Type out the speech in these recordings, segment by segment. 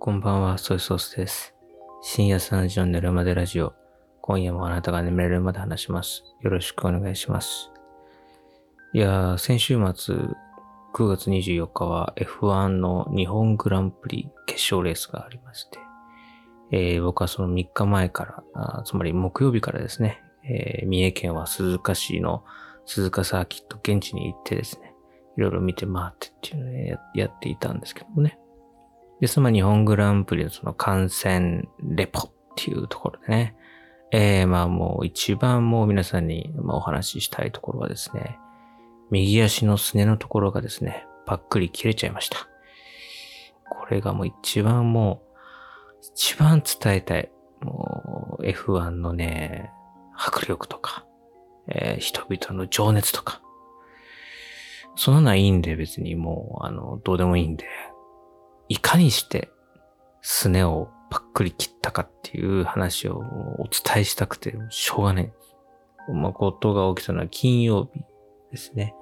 こんばんは、ソイソースです。深夜3時の寝るまでラジオ。今夜もあなたが眠れるまで話します。よろしくお願いします。いやー、先週末、9月24日は F1 の日本グランプリ決勝レースがありまして、えー僕はその3日前から、あつまり木曜日からですね、えー三重県は鈴鹿市の鈴鹿サーキット現地に行ってですね、いろいろ見て回ってっていうのをややっていたんですけどもね。で、その日本グランプリのその観戦レポっていうところでね、えー、まあもう一番もう皆さんにお話ししたいところはですね、右足のすねのところがですね、パックリ切れちゃいました。これがもう一番もう、一番伝えたい。もう F1 のね、迫力とか、えー人々の情熱とか。そんなのはいいんで別にもう、あの、どうでもいいんで、いかにして、すねをパックリ切ったかっていう話をお伝えしたくて、しょうがない。まあ、ことが起きたのは金曜日ですね。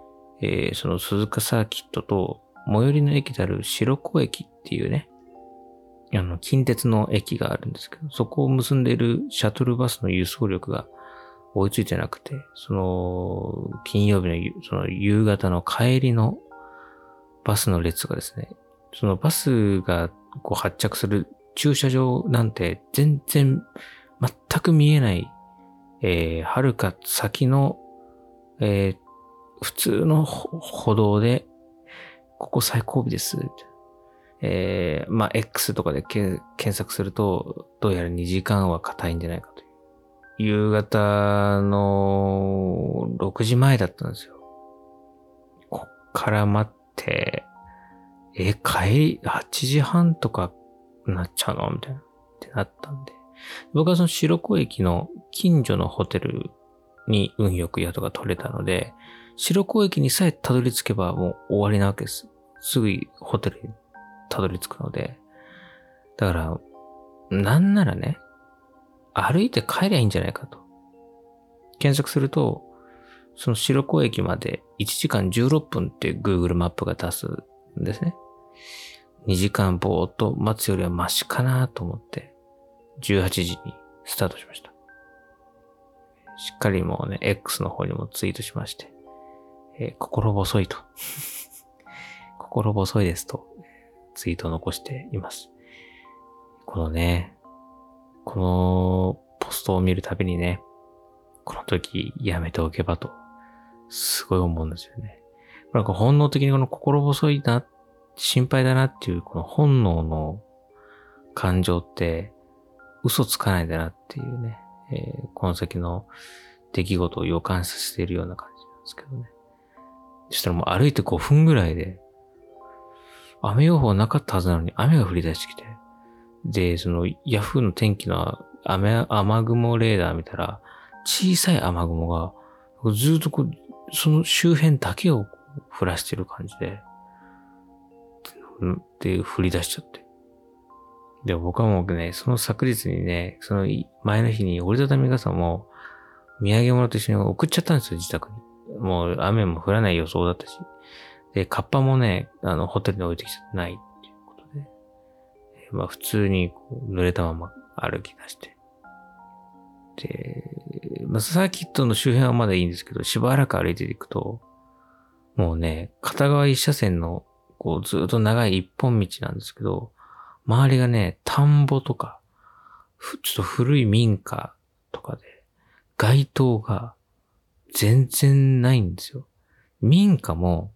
えーその鈴鹿サーキットと最寄りの駅である白子駅っていうね、あの、近鉄の駅があるんですけど、そこを結んでいるシャトルバスの輸送力が追いついてなくて、その、金曜日のその夕方の帰りのバスの列がですね、そのバスがこう発着する駐車場なんて全然全く見えない、えー、遥か先の、えー普通の歩道で、ここ最後尾です。えー、まあ、X とかで検索すると、どうやら2時間は硬いんじゃないかという。夕方の6時前だったんですよ。こっから待って、え、帰り、8時半とかなっちゃうの？みたいな。ってなったんで。僕はその白子駅の近所のホテルに運よく宿が取れたので、白子駅にさえたどり着けばもう終わりなわけです。すぐホテルにたどり着くので。だから、なんならね、歩いて帰りゃいいんじゃないかと。検索すると、その白子駅まで1時間16分って Google マップが出すんですね。2時間ぼーっと待つよりはマシかなと思って、18時にスタートしました。しっかりもうね、X の方にもツイートしまして、えー心細いと。心細いですと、ツイートを残しています。このね、このポストを見るたびにね、この時やめておけばと、すごい思うんですよね。なんか本能的にこの心細いな、心配だなっていうこの本能の感情って嘘つかないだなっていうね、えーこの先の出来事を予感させているような感じなんですけどね。そしたらもう歩いて5分ぐらいで、雨予報なかったはずなのに雨が降り出してきて、で、そのヤフーの天気の雨、雨雲レーダー見たら、小さい雨雲が、ずっとこう、その周辺だけを降らしてる感じで、で、降り出しちゃって。で、僕はもうね、その昨日にね、その前の日に折りたたみ傘も、土産物と一緒に送っちゃったんですよ、自宅に。もう雨も降らない予想だったし。で、カッパもね、あの、ホテルに置いてきちゃってないっていうことで。まあ、普通に濡れたまま歩き出して。で、まあ、サーキットの周辺はまだいいんですけど、しばらく歩いていくと、もうね、片側一車線の、こう、ずっと長い一本道なんですけど、周りがね、田んぼとか、ちょっと古い民家とかで、街灯が全然ないんですよ。民家も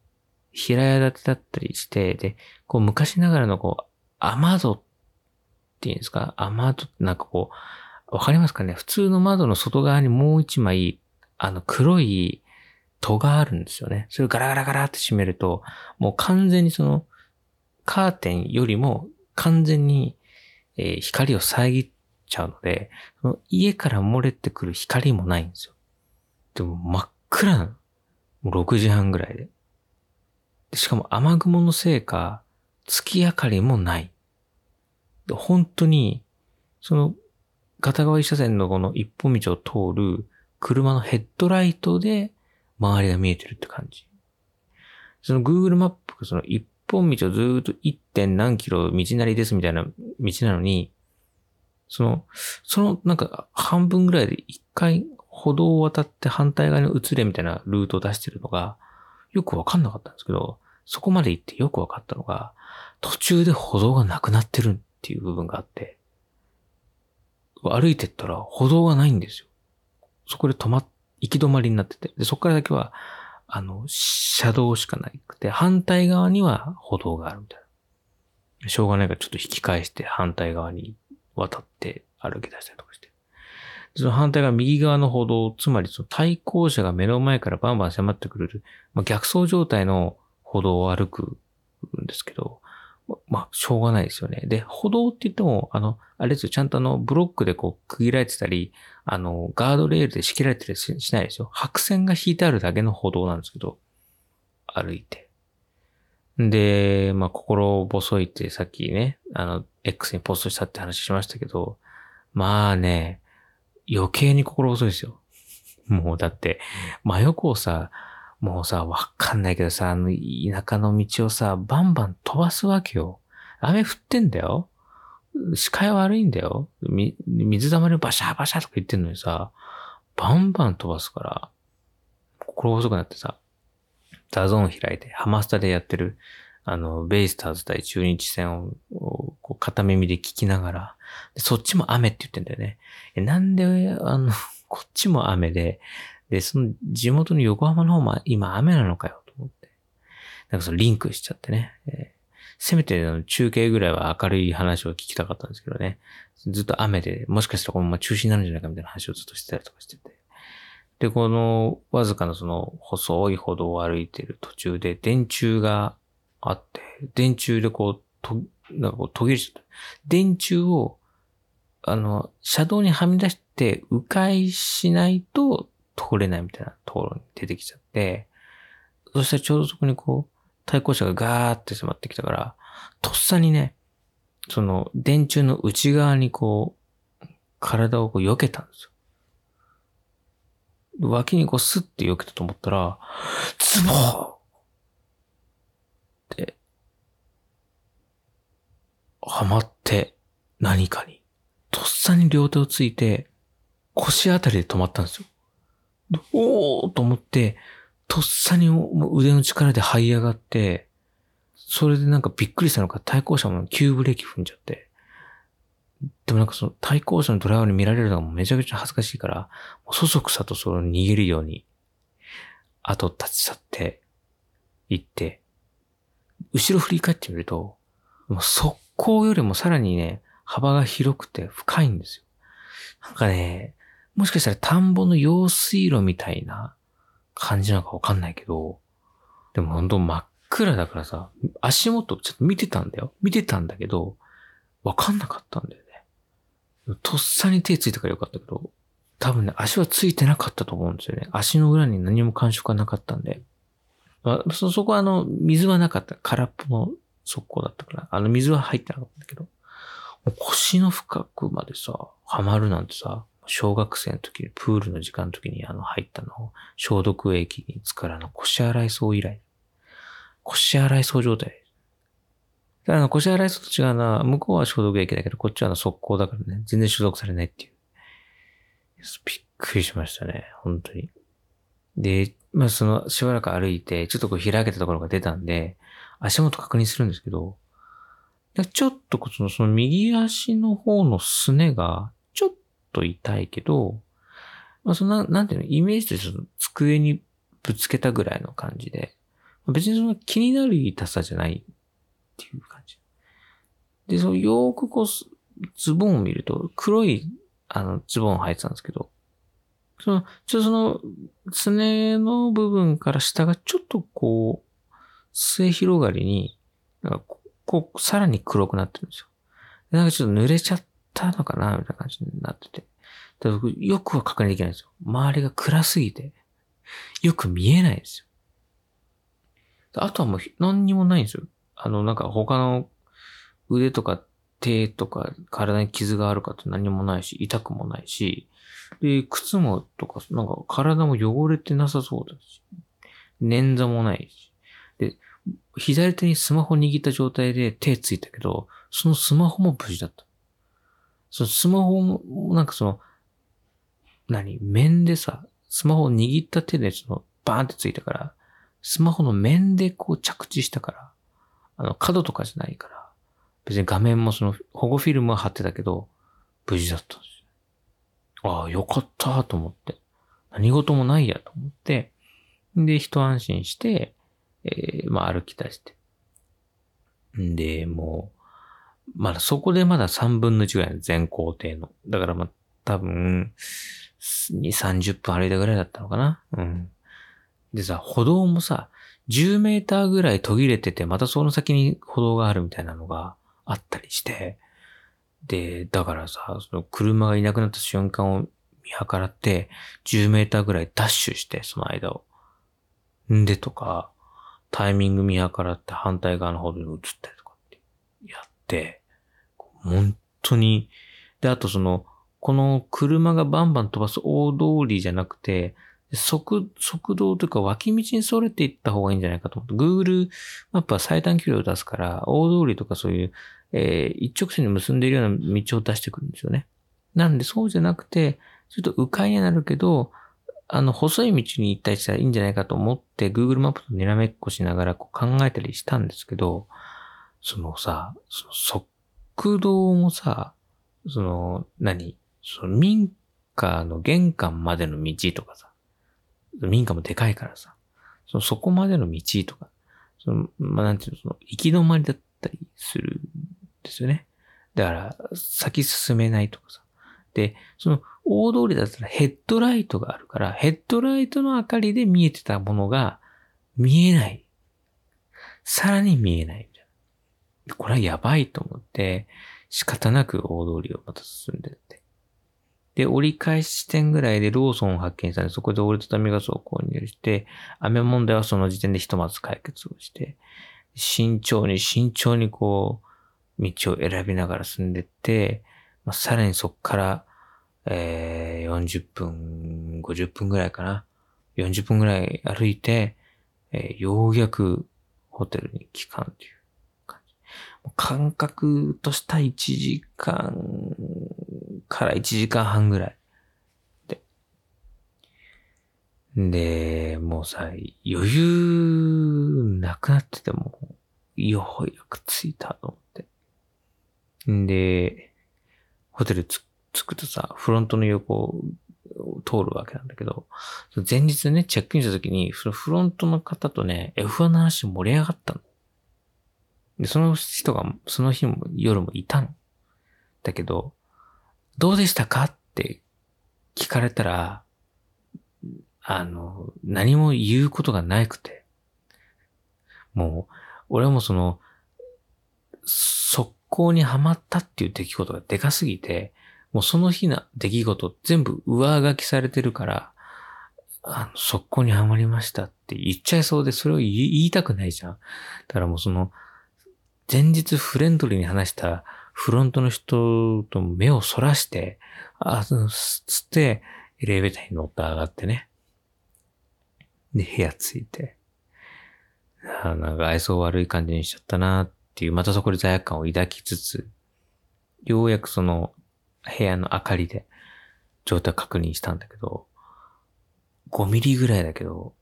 平屋建てだったりして、で、こう昔ながらのこう、雨戸っていうんですか？雨戸ってなんかこう、わかりますかね？普通の窓の外側にもう一枚、あの黒い戸があるんですよね。それをガラガラガラって閉めると、もう完全にその、カーテンよりも完全に、えー光を遮っちゃうので、その家から漏れてくる光もないんですよ。でも真っ暗なの。もう6時半ぐらいで。でしかも雨雲のせいか、月明かりもない。で本当に、その、片側一車線のこの一本道を通る車のヘッドライトで周りが見えてるって感じ。その Google マップがその一本道をずっと 1. 点何キロ道なりですみたいな道なのに、その、そのなんか半分ぐらいで一回歩道を渡って反対側に移れみたいなルートを出してるのが、よくわかんなかったんですけど、そこまで行ってよくわかったのが、途中で歩道がなくなってるっていう部分があって、歩いてったら歩道がないんですよ。そこで止まっ、行き止まりになってて、で、そこからだけは、あの、車道しかなくて、反対側には歩道があるみたいな。しょうがないからちょっと引き返して反対側に渡って歩き出したりとかして。その反対側右側の歩道、つまりその対向車が目の前からバンバン迫ってくれる、まあ、逆走状態の歩道を歩くんですけど、まあ、しょうがないですよね。で、歩道って言っても、あの、あれですよ、ちゃんとあの、ブロックでこう、区切られてたり、あの、ガードレールで仕切られてたりしないですよ。白線が引いてあるだけの歩道なんですけど、歩いて。で、まあ、心細いってさっきね、あの、X にポストしたって話しましたけど、まあね、余計に心細いですよ。もうだって、真横をさ、もうさ、わかんないけどさ、あの、田舎の道をさ、バンバン飛ばすわけよ。雨降ってんだよ。視界悪いんだよ。み、水溜まりバシャバシャとか言ってんのにさ、バンバン飛ばすから、心細くなってさ、ザゾーン開いて、ハマスタでやってる、あの、ベイスターズ対中日戦を、こう片耳で聞きながら、そっちも雨って言ってんだよね。え、なんで、あの、こっちも雨で、で、その地元の横浜の方も今雨なのかよと思って。なんかそのリンクしちゃってね。えー、せめて中継ぐらいは明るい話を聞きたかったんですけどね。ずっと雨で、もしかしたらこのまま中止になるんじゃないかみたいな話をずっとしてたりとかしてて。で、このわずかなその細い歩道を歩いてる途中で電柱があって、電柱でこう、と、なんかこう途切れちゃった。電柱を、あの、車道にはみ出して迂回しないと通れないみたいなところに出てきちゃって、そしたらちょうどそこにこう、対向車がガーって迫ってきたから、とっさにね、その電柱の内側にこう、体をこう避けたんですよ。脇にこうスッて避けたと思ったら、ズボーって、はまって何かに、とっさに両手をついて腰あたりで止まったんですよ。おーと思って、とっさに腕の力で這い上がって、それでなんかびっくりしたのか対向車も急ブレーキ踏んじゃって。でもなんかその対向車のドライバーに見られるのがめちゃくちゃ恥ずかしいから、もうそそくさとその逃げるように、後立ち去って行って、後ろ振り返ってみると、もう速攻よりもさらにね、幅が広くて深いんですよ。なんかね、もしかしたら田んぼの用水路みたいな感じなのかわかんないけど、でも本当真っ暗だからさ、足元ちょっと見てたんだよ。見てたんだけど、わかんなかったんだよね。とっさに手ついたからよかったけど、多分ね、足はついてなかったと思うんですよね。足の裏に何も感触がなかったんで。まあ、そ、そこはあの、水はなかった。空っぽの速攻だったから、あの水は入ってなかったんだけど、腰の深くまでさ、はまるなんてさ、小学生の時に、プールの時間の時にあの入ったの、消毒液に使うあの腰洗い槽以来。腰洗い槽状態。だから腰洗い槽と違うな、向こうは消毒液だけど、こっちはあの速攻だからね、全然消毒されないっていう。びっくりしましたね、本当に。で、まあその、しばらく歩いて、ちょっとこう開けたところが出たんで、足元確認するんですけど、ちょっとその、その右足の方のすねが、と痛いけど、まあそんな、なんていうの、イメージとして机にぶつけたぐらいの感じで、別にその気になる痛さじゃないっていう感じ。で、そのよーくこう、ズボンを見ると、黒い、あの、ズボンを履いてたんですけど、その、ちょっとその、すねの部分から下がちょっとこう、末広がりに、なんかこう、さらに黒くなってるんですよ。なんかちょっと濡れちゃったのかなみたいな感じになってて。僕よくは確認できないんですよ。周りが暗すぎて、よく見えないんですよ。あとはもう何にもないんですよ。あの、なんか他の腕とか手とか体に傷があるかって何もないし、痛くもないし、で、靴もとか、なんか体も汚れてなさそうだし、捻挫もないし。で、左手にスマホ握った状態で手ついたけど、そのスマホも無事だった。そのスマホも、なんかその、何？面でさ、スマホを握った手でその、バーンってついたから、スマホの面でこう着地したから、あの、角とかじゃないから、別に画面もその、保護フィルムは貼ってたけど、無事だったんですよ。ああ、よかったと思って。何事もないやと思って、で、一安心して、えー、まあ歩き出して。んで、もう、まだそこでまだ3分の1ぐらいの全工程の。だからまあ多分、2、30分歩いたぐらいだったのかな。うん。でさ、歩道もさ、10メーターぐらい途切れてて、またその先に歩道があるみたいなのがあったりして、で、だからさ、その車がいなくなった瞬間を見計らって、10メーターぐらいダッシュして、その間を。んでとか、タイミング見計らって反対側の方に移ったり、本当に、で、あとその、この車がバンバン飛ばす大通りじゃなくて、速、速道というか脇道にそれていった方がいいんじゃないかと思って、Google マップは最短距離を出すから、大通りとかそういう、えー、一直線に結んでいるような道を出してくるんですよね。なんでそうじゃなくて、ちょっと迂回にはなるけど、あの、細い道に行ったりしたらいいんじゃないかと思って、Google マップとにらめっこしながらこう考えたりしたんですけど、そのさ、その速道もさ、その、何その民家の玄関までの道とかさ、民家もでかいからさ、そのそこまでの道とか、その、まあ、なんていうの、その、行き止まりだったりするんですよね。だから、先進めないとかさ。で、その、大通りだったらヘッドライトがあるから、ヘッドライトの明かりで見えてたものが見えない。さらに見えない。これはやばいと思って、仕方なく大通りをまた進んでって。で、折り返し地点ぐらいでローソンを発見したんで、そこで折りたたみガスを購入して、雨問題はその時点でひとまず解決をして、慎重に慎重にこう、道を選びながら進んでって、まあ、さらにそこから、えー、40分、50分ぐらいかな。40分ぐらい歩いて、えー、ようやくホテルに帰還という。感覚とした1時間から1時間半ぐらい。で。で、もうさ、余裕なくなってても、ようやく着いたと思って。んで、ホテル着着くとさ、フロントの横を通るわけなんだけど、前日ね、チェックインした時に、そのフロントの方とね、F1 の話盛り上がったの。で、その人が、その日も夜もいたの。だけど、どうでしたかって聞かれたら、あの、何も言うことがなくて。もう、俺もその、速攻にはまったっていう出来事がでかすぎて、もうその日の出来事全部上書きされてるから、あの、速攻にはまりましたって言っちゃいそうで、それを言いたくないじゃん。だからもうその、前日フレンドリーに話したフロントの人と目をそらして、あ、つって、エレベーターに乗って上がってね。で、部屋着いて。あなんか愛想悪い感じにしちゃったなっていう、またそこで罪悪感を抱きつつ、ようやくその部屋の明かりで状態確認したんだけど、5ミリぐらいだけど、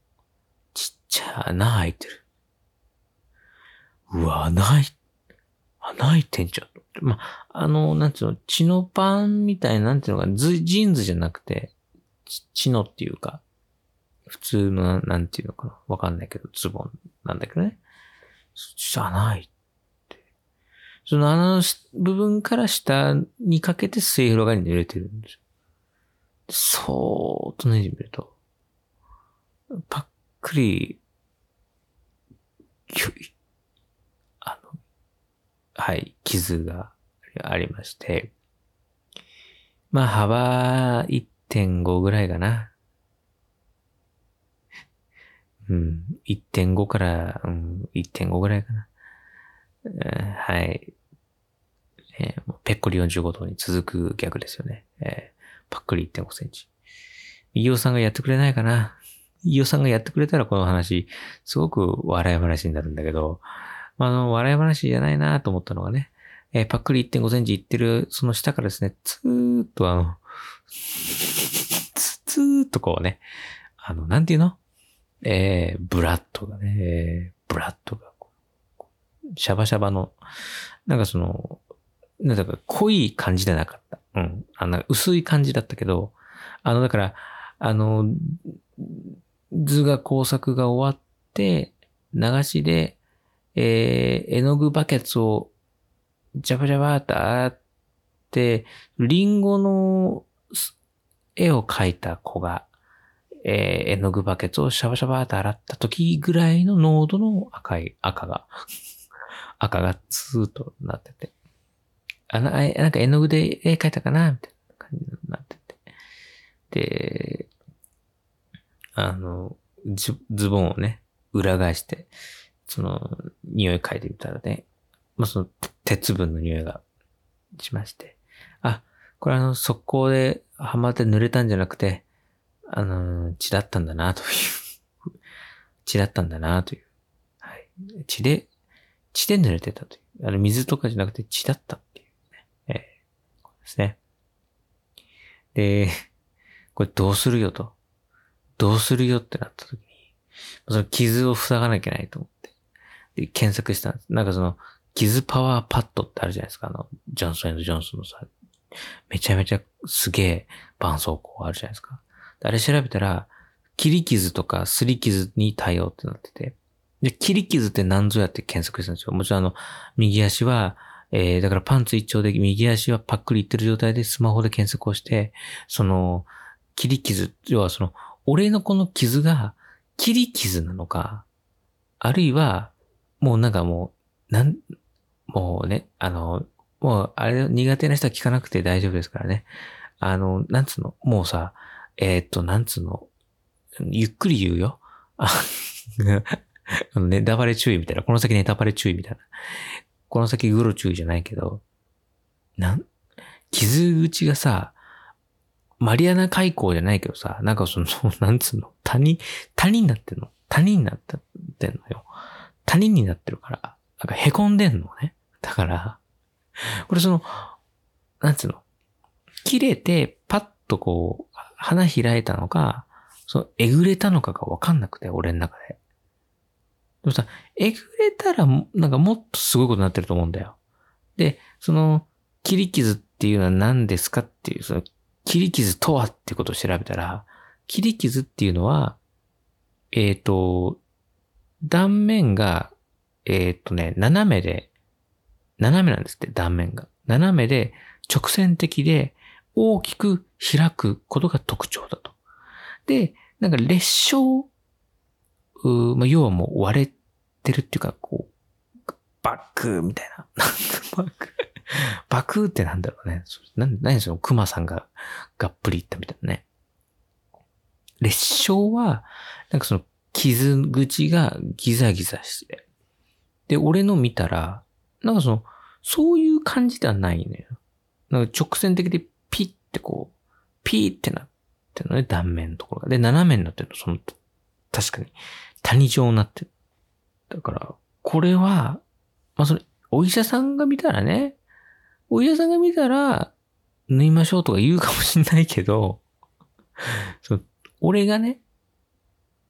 ちっちゃい穴開いてる。うわ、穴開い、穴開いてんじゃん。まあ、の、なんていうの、血のパンみたいな、なんていうのか、ジーンズじゃなくて、血のっていうか、普通の、なんていうのかな、わかんないけど、ズボンなんだけどね。じゃないて。その穴の部分から下にかけて末広がりに濡れてるんですよ。そーっとねじみると、パックリ、あの、はい、傷がありまして、まあ幅1.5ぐらいかな。うん、1.5から、うん、1.5ぐらいかな。はい。えー、ペッコリ45度に続く逆ですよね。えー、パックリ1.5センチ。右尾さんがやってくれないかな飯尾さんがやってくれたらこの話、すごく笑い話になるんだけど、まあ、あの、笑い話じゃないなと思ったのがね、えー、パックリ1.5センチいってる、その下からですね、ツーッとあの、ツツーッとこうね、あの、なんていうの？えー、ブラッドがね、えー、ブラッドがシャバシャバの、なんかその、なんだか濃い感じでなかった。うん。あの、薄い感じだったけど、あの、だから、あの、図画工作が終わって、流しで、えー、絵の具バケツを、ジャバジャバーってあって、リンゴの絵を描いた子が、えー、絵の具バケツをシャバシャバーって洗った時ぐらいの濃度の赤い、赤が 赤がツーッとなってて。あの、なんか絵の具で絵描いたかな？みたいな感じになってて。で、あの、ズボンをね、裏返して、その、匂い嗅いでみたらね、まあ、その、鉄分の匂いがしまして、あ、これあの、速攻ではまって濡れたんじゃなくて、あの、血だったんだな、という 血だったんだな、という。はい。血で血で濡れてたという。あの、水とかじゃなくて血だったっていうね。えー、ですね。で、これどうするよと。どうするよってなった時に、その傷を塞がなきゃいけないと思って。で、検索したんです。なんかその、傷パワーパッドってあるじゃないですか。あの、ジョンソンジョンソンのさ、めちゃめちゃすげえ絆創膏あるじゃないですか。あれ調べたら、切り傷とかすり傷に対応ってなってて、で、切り傷って何ぞやって検索したんですよ。もちろんあの、右足は、えー、だからパンツ一丁で右足はパックリいってる状態でスマホで検索をして、その、切り傷、要はその、俺のこの傷が切り傷なのか、あるいは、もうなんかもう、なん、もうね、あの、もう、あれ、苦手な人は聞かなくて大丈夫ですからね。あの、なんつうの、もうさ、えー、っと、なんつうの、ゆっくり言うよ。あの、ネタバレ注意みたいな。この先ネタバレ注意みたいな。この先グロ注意じゃないけど、なん、傷口がさ、マリアナ海溝じゃないけどさ、なんかその、なんつうの、谷、谷になってんの？谷になってんのよ。谷になってるから、なんか凹んでんのね。だから、これその、なんつうの、切れて、パッとこう、花開いたのか、その、えぐれたのかがわかんなくて、俺の中で。でもさ、えぐれたら、なんかもっとすごいことになってると思うんだよ。で、その、切り傷っていうのは何ですかっていう、その、切り傷とはってことを調べたら、切り傷っていうのは、えっ、ー、と、断面が、えっ、とね、斜めで、斜めなんですって、断面が。斜めで、直線的で、大きく開くことが特徴だと。で、なんか裂傷うまあ、要はもう割れてるっていうか、こう、バックみたいな。バック。バクってなんだろうね。な何その熊さんががっぷりいったみたいなね。列車は、なんかその傷口がギザギザして。で、俺の見たら、なんかその、そういう感じではないのよ。なんか直線的でピッてこう、ピーってなってるのね、断面のところが。で、斜めになってるの、その、確かに。谷状になってる。だから、これは、まあ、それ、お医者さんが見たらね、お医者さんが見たら、縫いましょうとか言うかもしんないけど、そう、俺がね、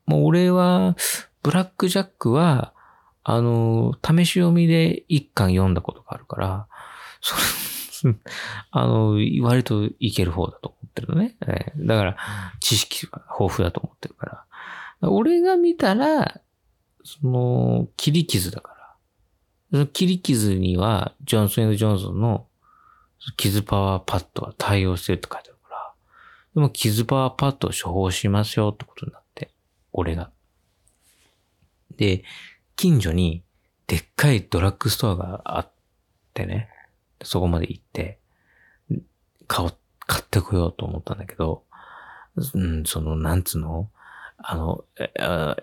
もう俺は、ブラックジャックは、あの、試し読みで一巻読んだことがあるから、それ、あの、割といける方だと思ってるのね。え、だから、知識は豊富だと思ってるから。俺が見たら、その、切り傷だから。その切り傷には、ジョンソンジョンソンの傷パワーパッドは対応してるって書いてあるから、でも傷パワーパッドを処方しますよってことになって、俺が。で、近所にでっかいドラッグストアがあってね、そこまで行って、買買ってこようと思ったんだけど、うん、その、なんつうの？あの、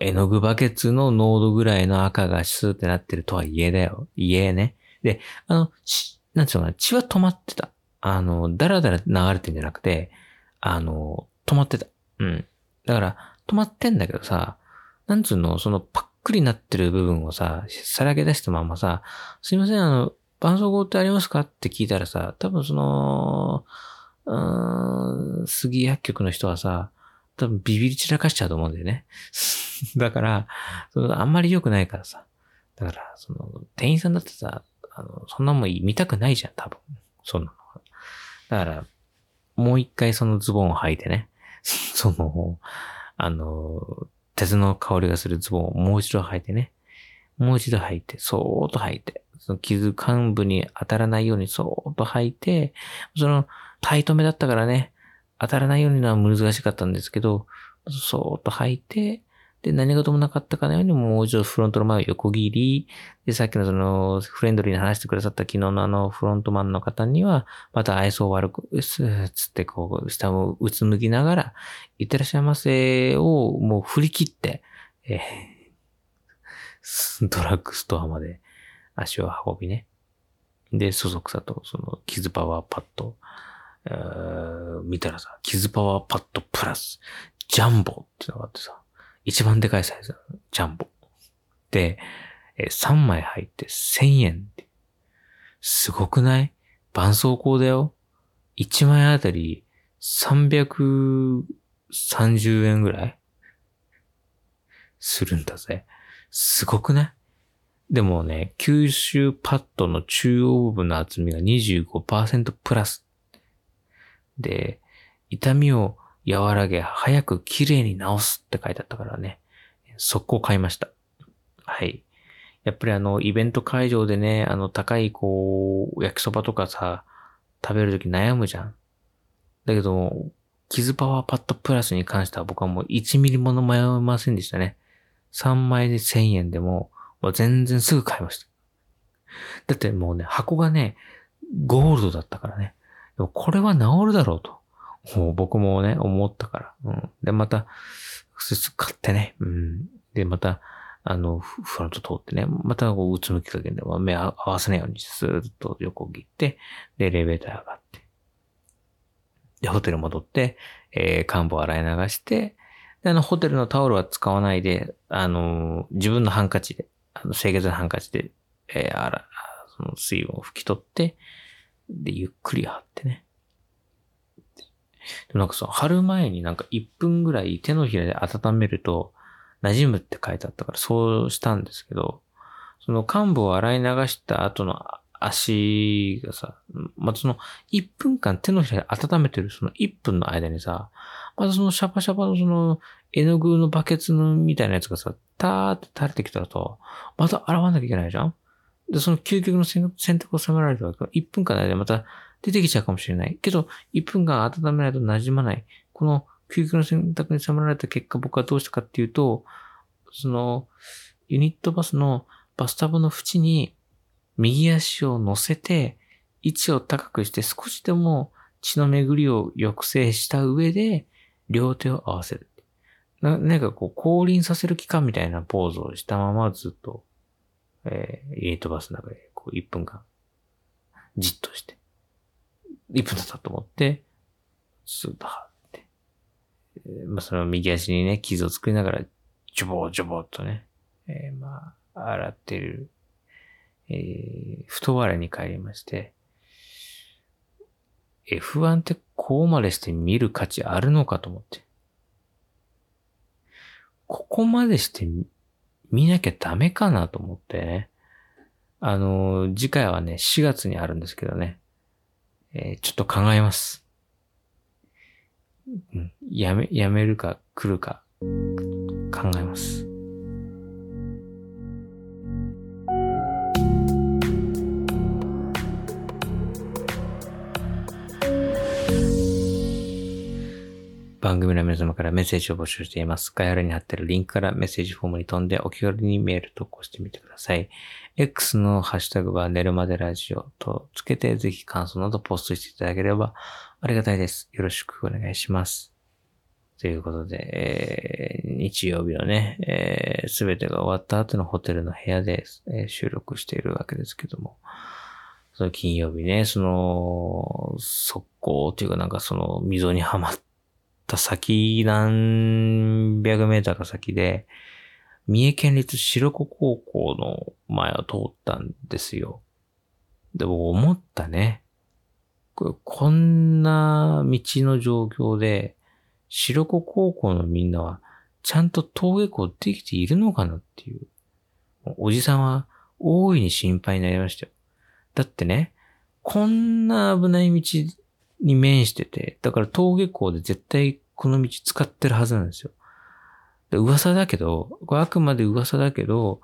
絵の具バケツの濃度ぐらいの赤がスーってなってるとはいえだよ。いえね。で、あの、血、なんつうのかな、血は止まってた。あの、だらだら流れてんじゃなくて、あの、止まってた。うん。だから、止まってんだけどさ、なんつうの、そのパックリなってる部分をさ、さらけ出したままさ、すいません、あの、絆創膏ってありますか？って聞いたらさ、多分その、うーん、杉薬局の人はさ、多分ビビり散らかしちゃうと思うんだよね。だから、そのあんまり良くないからさ。だから、その、店員さんだってさ、あの、そんなもん見たくないじゃん、多分。そんなの。だから、もう一回そのズボンを履いてね。その、あの、鉄の香りがするズボンをもう一度履いてね。もう一度履いて、そーっと履いて、その傷幹部に当たらないようにそーっと履いて、その、タイトめだったからね、当たらないようにのは難しかったんですけど、そーっと履いて、で、何事もなかったかのようにもう一度フロントの前を横切り、で、さっきのその、フレンドリーに話してくださった昨日のあのフロントマンの方には、また愛想悪く、すーつってこう、下をうつむきながら、いってらっしゃいませをもう振り切って、えー、ドラッグストアまで足を運びね。で、そそくさと、その、傷パワーパッド、えー、見たらさ、傷パワーパッドプラス、ジャンボってのがあってさ、一番でかいサイズジャンボ。で、え、3枚入って1000円。すごくない？絆創膏だよ。1枚あたり330円ぐらい？するんだぜ。すごくない？でもね、吸収パッドの中央部分の厚みが25%プラス。で、痛みを和らげ、早く綺麗に治すって書いてあったからね、速攻買いました。はい。やっぱりあの、イベント会場でね、あの、高いこう、焼きそばとかさ、食べるとき悩むじゃん。だけど、傷パワーパッドプラスに関しては僕はもう1ミリもの迷いませんでしたね。3枚で1000円でも、もう全然すぐ買いました。だってもうね、箱がね、ゴールドだったからね。でもこれは治るだろうと。もう僕もね、思ったから。うん。で、また、買ってね。うん。で、また、あの、フロント通ってね、またこう、うつむきかけで、目合わせないようにスーッと横切って、で、エレベーター上がって。で、ホテル戻って、えー、幹部を洗い流して、で、あの、ホテルのタオルは使わないで、あの、自分のハンカチで、あの、清潔なハンカチで、えー、あら、その水分を拭き取って、で、ゆっくり貼ってね。でもなんかさ、貼る前になんか1分ぐらい手のひらで温めると馴染むって書いてあったからそうしたんですけど、その幹部を洗い流した後の足がさ、またその1分間手のひらで温めてるその1分の間にさ、またそのシャバシャバのその絵の具のバケツのみたいなやつがさ、ターって垂れてきたらと、また洗わなきゃいけないじゃん。で、その究極の選択を迫られたわけ。1分間の間でまた出てきちゃうかもしれない。けど、1分間温めないと馴染まない。この究極の選択に迫られた結果、僕はどうしたかっていうと、その、ユニットバスのバスタブの縁に右足を乗せて、位置を高くして少しでも血の巡りを抑制した上で、両手を合わせる。な、なんかこう、降臨させる期間みたいなポーズをしたままずっと、えー、ユニットバスの中で、こう、1分間、じっとして、1分だったと思って、スーッと張って、まあ、その右足にね、傷を作りながら、ジョボージョボーとね、えー、まあ、洗ってる、えー、太笑いに帰りまして、F1 ってこうまでして見る価値あるのかと思って。ここまでして見なきゃダメかなと思ってね。あの、次回はね、4月にあるんですけどね。えー、ちょっと考えます。うん、やめ、やめるか来るか考えます。番組の皆様からメッセージを募集しています。概要欄に貼ってるリンクからメッセージフォームに飛んでお気軽にメール投稿してみてください。X のハッシュタグは寝るまでラジオとつけてぜひ感想などポストしていただければありがたいです。よろしくお願いします。ということで、えー、日曜日のね、す、え、べ、てが終わった後のホテルの部屋で、えー、収録しているわけですけども、その金曜日ね、その、速攻というかなんかその溝にはまっった先、何百メーターか先で、三重県立白子高校の前を通ったんですよ。で、も思ったね。こんな道の状況で、白子高校のみんなは、ちゃんと登下校できているのかなっていう。おじさんは大いに心配になりましたよ。だってね、こんな危ない道に面してて、だから登下校で絶対この道使ってるはずなんですよ。で噂だけど、これあくまで噂だけど、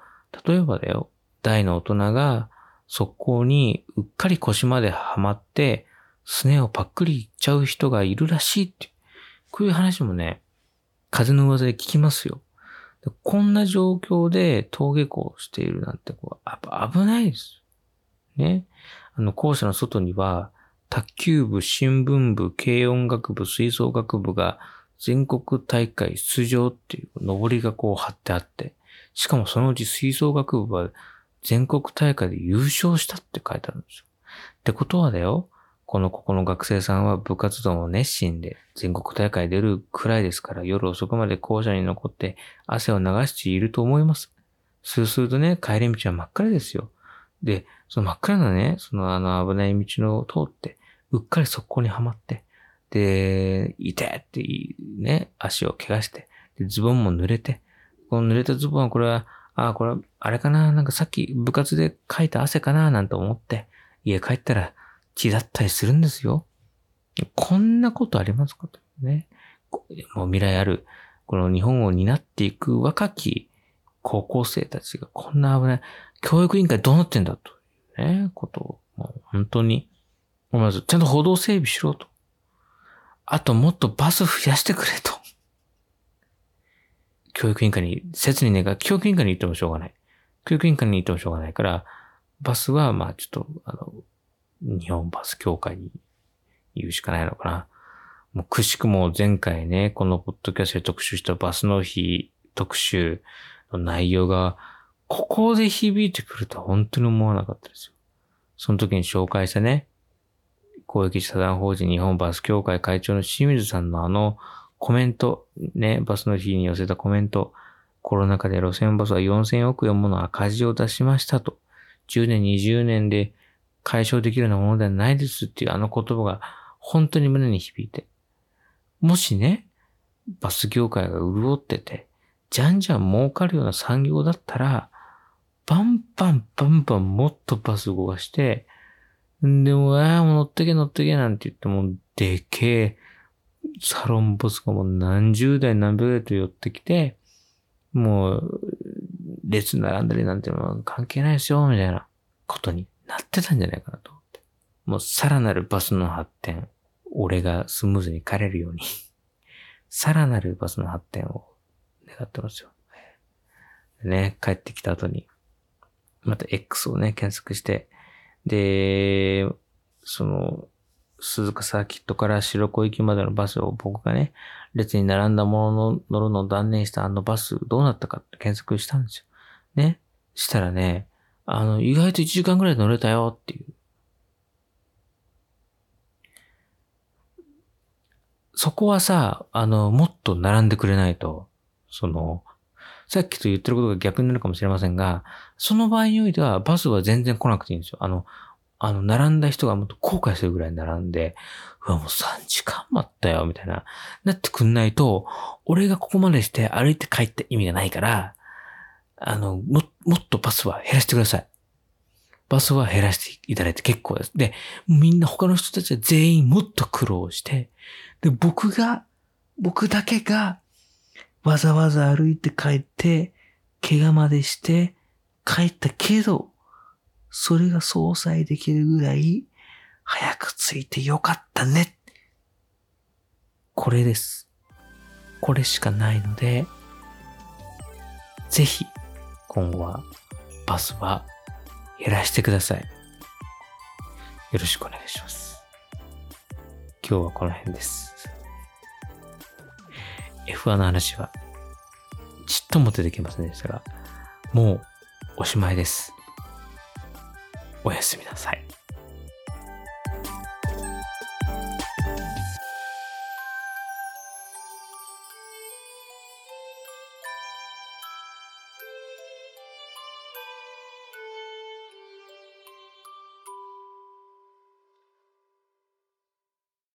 例えばだよ、大の大人が速攻にうっかり腰まではまって、すねをパックリいっちゃう人がいるらしいって、こういう話もね、風の噂で聞きますよ。こんな状況で登下校しているなんてこう、やっぱ危ないです。ね。あの、校舎の外には、卓球部、新聞部、軽音楽部、吹奏楽部が全国大会出場っていう上りがこう貼ってあって、しかもそのうち吹奏楽部は全国大会で優勝したって書いてあるんですよ。ってことはだよ、このここの学生さんは部活動も熱心で全国大会出るくらいですから夜遅くまで校舎に残って汗を流していると思います。そうするとね、帰り道は真っ暗ですよ。で、その真っ暗なね、そのあの危ない道を通って、うっかり速攻にはまって、で、痛いってね、足を怪我して、で、ズボンも濡れて、この濡れたズボンはこれは、ああ、これは、あれかななんかさっき部活でかいた汗かななんて思って、家帰ったら血だったりするんですよ。こんなことありますかとね。もう未来ある、この日本を担っていく若き高校生たちがこんな危ない、教育委員会どうなってんだとね、ことを、もう本当に、まずちゃんと歩道整備しろと。あともっとバス増やしてくれと。教育委員会に、切に願う、教育委員会に行ってもしょうがない。教育委員会に行ってもしょうがないから、バスは、まあちょっと、あの、日本バス協会に言うしかないのかな。もうくしくも前回ね、このポッドキャストで特集したバスの日特集の内容が、ここで響いてくるとは本当に思わなかったですよ。その時に紹介したね、公益社団法人日本バス協会会長の清水さんのあのコメント、ね、バスの日に寄せたコメント、コロナ禍で路線バスは4000億円もの赤字を出しましたと。10年、20年で解消できるようなものではないですっていうあの言葉が本当に胸に響いて。もしね、バス業界が潤ってて、じゃんじゃん儲かるような産業だったら、バンバンバンバンもっとバス動かして、でも、ああ、もう乗ってけ乗ってけなんて言っても、でけえ、サロンボスがもう何十台何百台と寄ってきて、もう、列並んだりなんていうのは関係ないですよ、みたいなことになってたんじゃないかなと思って。もうさらなるバスの発展、俺がスムーズに帰れるようにさらなるバスの発展を願ってますよ。ね、帰ってきた後に、また X をね、検索して、で、その、鈴鹿サーキットから白子行きまでのバスを僕がね、列に並んだものの乗るのを断念したあのバスどうなったかって検索したんですよ。ね。したらね、あの、意外と1時間ぐらい乗れたよっていう。そこはさ、あの、もっと並んでくれないと、その、さっきと言ってることが逆になるかもしれませんが、その場合においてはバスは全然来なくていいんですよ。あの、あの、並んだ人がもっと後悔するぐらい並んで、うわ、もう3時間待ったよ、みたいな。なってくんないと、俺がここまでして歩いて帰った意味がないから、あの、も、もっとバスは減らしてください。バスは減らしていただいて結構です。で、みんな他の人たちは全員もっと苦労して、で、僕が、僕だけが、わざわざ歩いて帰って、怪我までして帰ったけど、それが相殺できるぐらい、早く着いてよかったね。これです。これしかないので、ぜひ、今後はバスは減らしてください。よろしくお願いします。今日はこの辺です。F1 の話はちっとも出てきませんでしたが、もうおしまいです。おやすみなさい。